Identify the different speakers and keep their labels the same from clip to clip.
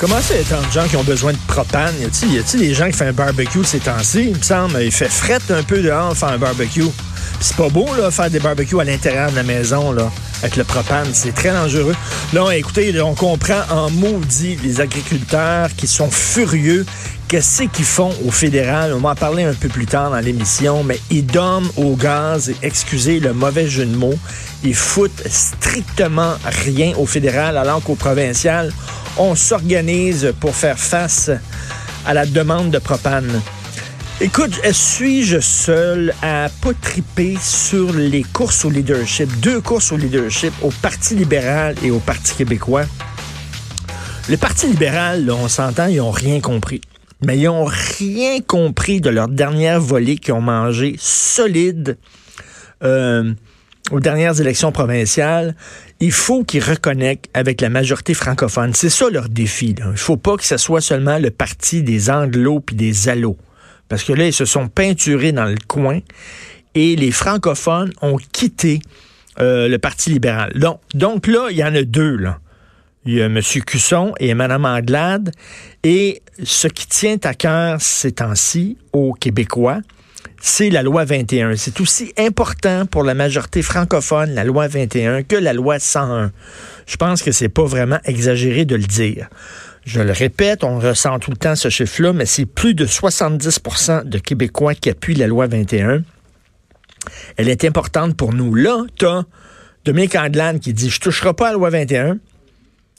Speaker 1: Comment a tant de gens qui ont besoin de propane? Y a-t-il des gens qui font un barbecue ces temps-ci? Il me semble, il fait fret un peu dehors faire un barbecue. C'est pas beau, là, faire des barbecues à l'intérieur de la maison, là, avec le propane. C'est très dangereux. Là, écoutez, on comprend en maudit les agriculteurs qui sont furieux. Qu'est-ce qu'ils font au fédéral? On va en parler un peu plus tard dans l'émission, mais ils dorment au gaz, et excusez le mauvais jeu de mots. Ils foutent strictement rien au fédéral, alors qu'au provincial, on s'organise pour faire face à la demande de propane. Écoute, suis-je seul à pas triper sur les courses au leadership, deux courses au leadership, au Parti libéral et au Parti québécois? Le Parti libéral, là, on s'entend, ils n'ont rien compris. Mais ils n'ont rien compris de leur dernière volée qu'ils ont mangé solide. Euh, aux dernières élections provinciales, il faut qu'ils reconnectent avec la majorité francophone. C'est ça leur défi. Là. Il faut pas que ce soit seulement le parti des anglos puis des allos. Parce que là, ils se sont peinturés dans le coin et les francophones ont quitté euh, le Parti libéral. Donc, là, il y en a deux. Là. Il y a M. Cusson et Mme Anglade. Et ce qui tient à cœur ces temps-ci aux Québécois, c'est la loi 21. C'est aussi important pour la majorité francophone, la loi 21, que la loi 101. Je pense que c'est pas vraiment exagéré de le dire. Je le répète, on ressent tout le temps ce chiffre-là, mais c'est plus de 70% de Québécois qui appuient la loi 21. Elle est importante pour nous. Là, tu as Dominique Anglade qui dit, je toucherai pas à la loi 21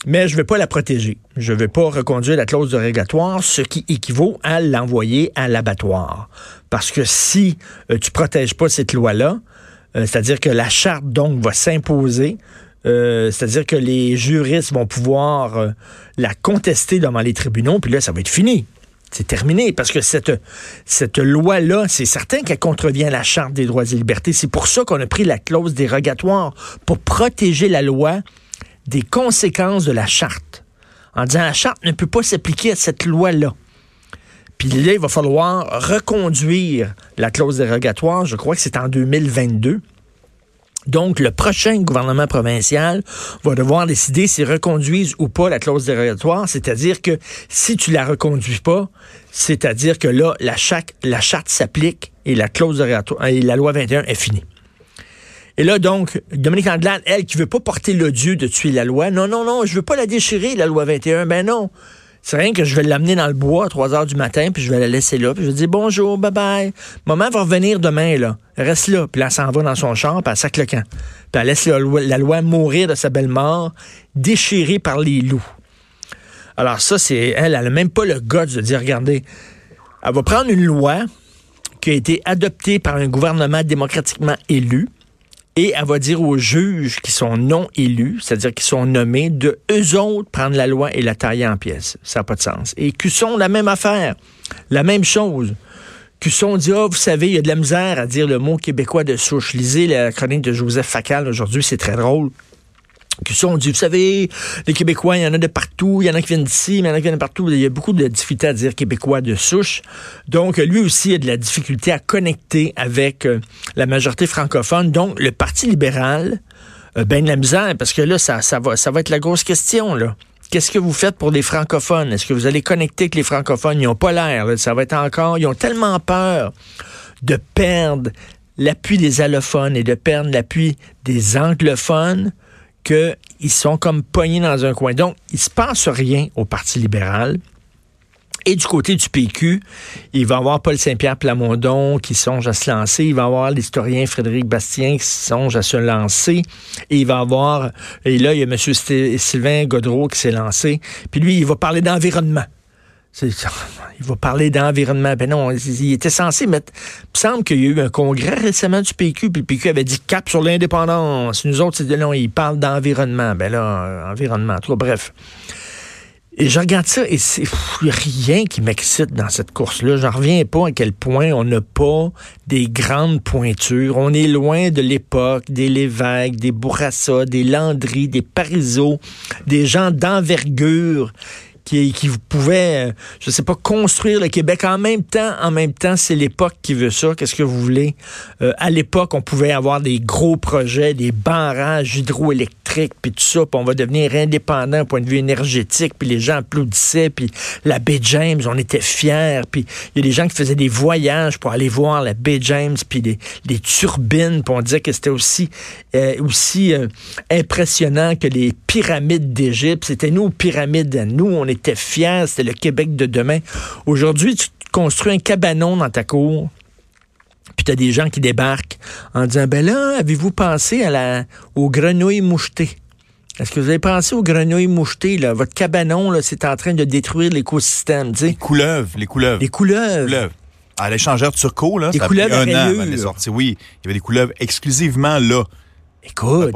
Speaker 1: mais je vais pas la protéger. Je vais pas reconduire la clause de régatoire, ce qui équivaut à l'envoyer à l'abattoir. Parce que si euh, tu protèges pas cette loi-là, euh, c'est-à-dire que la charte, donc, va s'imposer, euh, c'est-à-dire que les juristes vont pouvoir la contester devant les tribunaux, puis là, ça va être fini. C'est terminé, parce que cette, loi-là, c'est certain qu'elle contrevient la Charte des droits et libertés. C'est pour ça qu'on a pris la clause dérogatoire, pour protéger la loi des conséquences de la charte, en disant la charte ne peut pas s'appliquer à cette loi-là. Puis là, il va falloir reconduire la clause dérogatoire, je crois que c'est en 2022. Donc, le prochain gouvernement provincial va devoir décider s'il reconduise ou pas la clause dérogatoire, c'est-à-dire que si tu la reconduis pas, c'est-à-dire que là, la, charte s'applique et la clause et la loi 21 est finie. Et là, donc, Dominique Anglade, elle, qui veut pas porter l'odieux de tuer la loi, non, non, non, je veux pas la déchirer, la loi 21. Ben non. C'est rien que je vais l'amener dans le bois à 3 heures du matin, puis je vais la laisser là, puis je vais dire bonjour, bye bye. Maman va revenir demain, là. Reste là. Puis là, elle s'en va dans son champ, puis elle sac le camp. Puis elle laisse la loi, mourir de sa belle mort, déchirée par les loups. Alors ça, c'est elle, elle n'a même pas le goût de dire, regardez, elle va prendre une loi qui a été adoptée par un gouvernement démocratiquement élu, et elle va dire aux juges qui sont non élus, c'est-à-dire qui sont nommés, de eux autres prendre la loi et la tailler en pièces. Ça n'a pas de sens. Et Cusson, la même affaire, la même chose. Cusson dit, ah, vous savez, il y a de la misère à dire le mot québécois de souche. Lisez la chronique de Joseph Facal aujourd'hui, c'est très drôle sont dit, vous savez, les Québécois, il y en a de partout, il y en a qui viennent d'ici, mais il y en a qui viennent partout. Il y a beaucoup de difficultés à dire Québécois de souche. Donc, lui aussi a de la difficulté à connecter avec euh, la majorité francophone. Donc, le Parti libéral, euh, ben de la misère, parce que là, ça, ça, va, ça va être la grosse question, là. Qu'est-ce que vous faites pour les francophones? Est-ce que vous allez connecter avec les francophones? Ils n'ont pas l'air. Ça va être encore... Ils ont tellement peur de perdre l'appui des allophones et de perdre l'appui des anglophones qu'ils sont comme pognés dans un coin. Donc, il se passe rien au Parti libéral. Et du côté du PQ, il va y avoir Paul Saint-Pierre Plamondon qui songe à se lancer. Il va y avoir l'historien Frédéric Bastien qui songe à se lancer. Et il va y avoir, et là, il y a M. Sylvain Godreau qui s'est lancé. Puis lui, il va parler d'environnement. Il va parler d'environnement. Ben non, il était censé mettre. Il me semble qu'il y a eu un congrès récemment du PQ, puis le PQ avait dit cap sur l'indépendance. Nous autres, c'est non, il parle d'environnement. Ben là, environnement. Trop bref. Et je regarde ça et c'est rien qui m'excite dans cette course-là. J'en reviens pas à quel point on n'a pas des grandes pointures. On est loin de l'époque des Lévesque, des Bourassa, des Landry, des Parizeau, des gens d'envergure qui, pouvait, euh, je sais pas, construire le Québec en même temps. En même temps, c'est l'époque qui veut ça. Qu'est-ce que vous voulez? Euh, à l'époque, on pouvait avoir des gros projets, des barrages hydroélectriques puis tout ça, on va devenir indépendant au point de vue énergétique, puis les gens applaudissaient, puis la baie James, on était fiers, puis il y a des gens qui faisaient des voyages pour aller voir la baie James, puis les, turbines, puis on disait que c'était aussi, euh, aussi euh, impressionnant que les pyramides d'Égypte. C'était nous, pyramides nous, on était fiers, c'était le Québec de demain. Aujourd'hui, tu construis un cabanon dans ta cour, puis tu as des gens qui débarquent en disant, ben là, avez-vous pensé à la, aux grenouilles mouchetées? Est-ce que vous avez pensé aux grenouilles mouchetées? Là? Votre cabanon, là, c'est en train de détruire l'écosystème.
Speaker 2: Les couleuvres, les couleuvres.
Speaker 1: Les couleuvres.
Speaker 2: À l'échangeur turco, là,
Speaker 1: les ça couleuvres a pris un an
Speaker 2: Oui, il y avait des couleuvres exclusivement là.
Speaker 1: Écoute,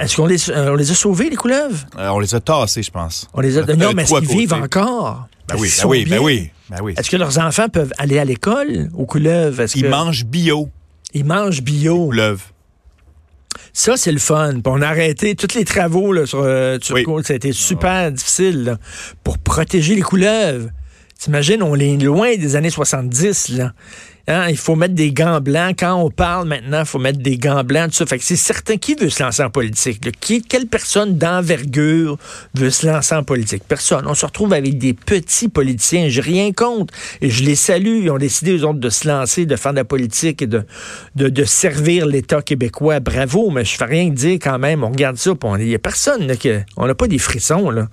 Speaker 1: est-ce qu'on les, euh, on les a sauvés, les couleuvres?
Speaker 2: Euh, on les a tassés, je pense.
Speaker 1: On les a. Non, mais est-ce qu'ils vivent encore?
Speaker 2: Ben oui, ben oui, ben oui, ben oui.
Speaker 1: Est-ce que leurs enfants peuvent aller à l'école aux couleuvres?
Speaker 2: Ils mangent bio.
Speaker 1: Ils mangent bio.
Speaker 2: Couleuvres.
Speaker 1: Ça, c'est le fun. on a arrêté tous les travaux là, sur euh, Turco. Ça a été super difficile pour protéger les couleuvres. T'imagines, on est loin des années 70, là. Hein, il faut mettre des gants blancs. Quand on parle maintenant, il faut mettre des gants blancs, tout ça. Fait que c'est certain qui veut se lancer en politique. Qui, quelle personne d'envergure veut se lancer en politique? Personne. On se retrouve avec des petits politiciens. J'ai rien contre. Et je les salue. Ils ont décidé, eux autres, de se lancer, de faire de la politique et de, de, servir l'État québécois. Bravo, mais je fais rien dire quand même. On regarde ça, il n'y a personne. Là, on n'a pas des frissons, là.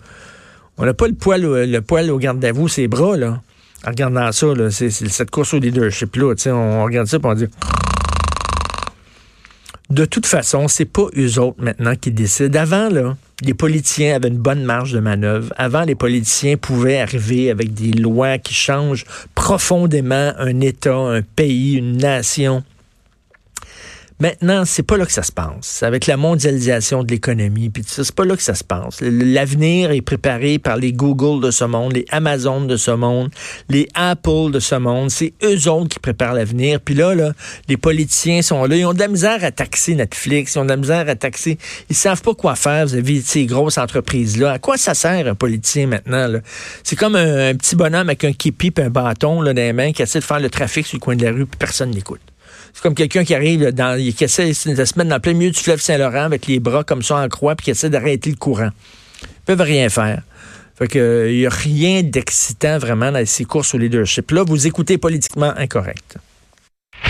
Speaker 1: On n'a pas le poil, le poil au garde à vous, ses bras, là en regardant ça, c'est, cette course au leadership-là, on regarde ça et on dit... De toute façon, c'est pas eux autres maintenant qui décident. Avant, là, les politiciens avaient une bonne marge de manœuvre. Avant, les politiciens pouvaient arriver avec des lois qui changent profondément un État, un pays, une nation. Maintenant, c'est pas là que ça se passe. Avec la mondialisation de l'économie, puis c'est pas là que ça se passe. L'avenir est préparé par les Google de ce monde, les Amazon de ce monde, les Apple de ce monde. C'est eux autres qui préparent l'avenir. Puis là, là, les politiciens sont là. Ils ont de la misère à taxer Netflix. Ils ont de la misère à taxer. Ils savent pas quoi faire vis-à-vis de ces grosses entreprises-là. À quoi ça sert un politicien maintenant? C'est comme un, petit bonhomme avec un képi et un bâton là, dans les mains qui essaie de faire le trafic sur le coin de la rue, puis personne n'écoute. C'est comme quelqu'un qui arrive, dans, qui essaie de se mettre dans plein milieu du fleuve Saint-Laurent avec les bras comme ça en croix, puis qui essaie d'arrêter le courant. Ils peuvent rien faire. Fait que, il n'y a rien d'excitant vraiment dans ces courses au leadership. Là, vous écoutez politiquement incorrect.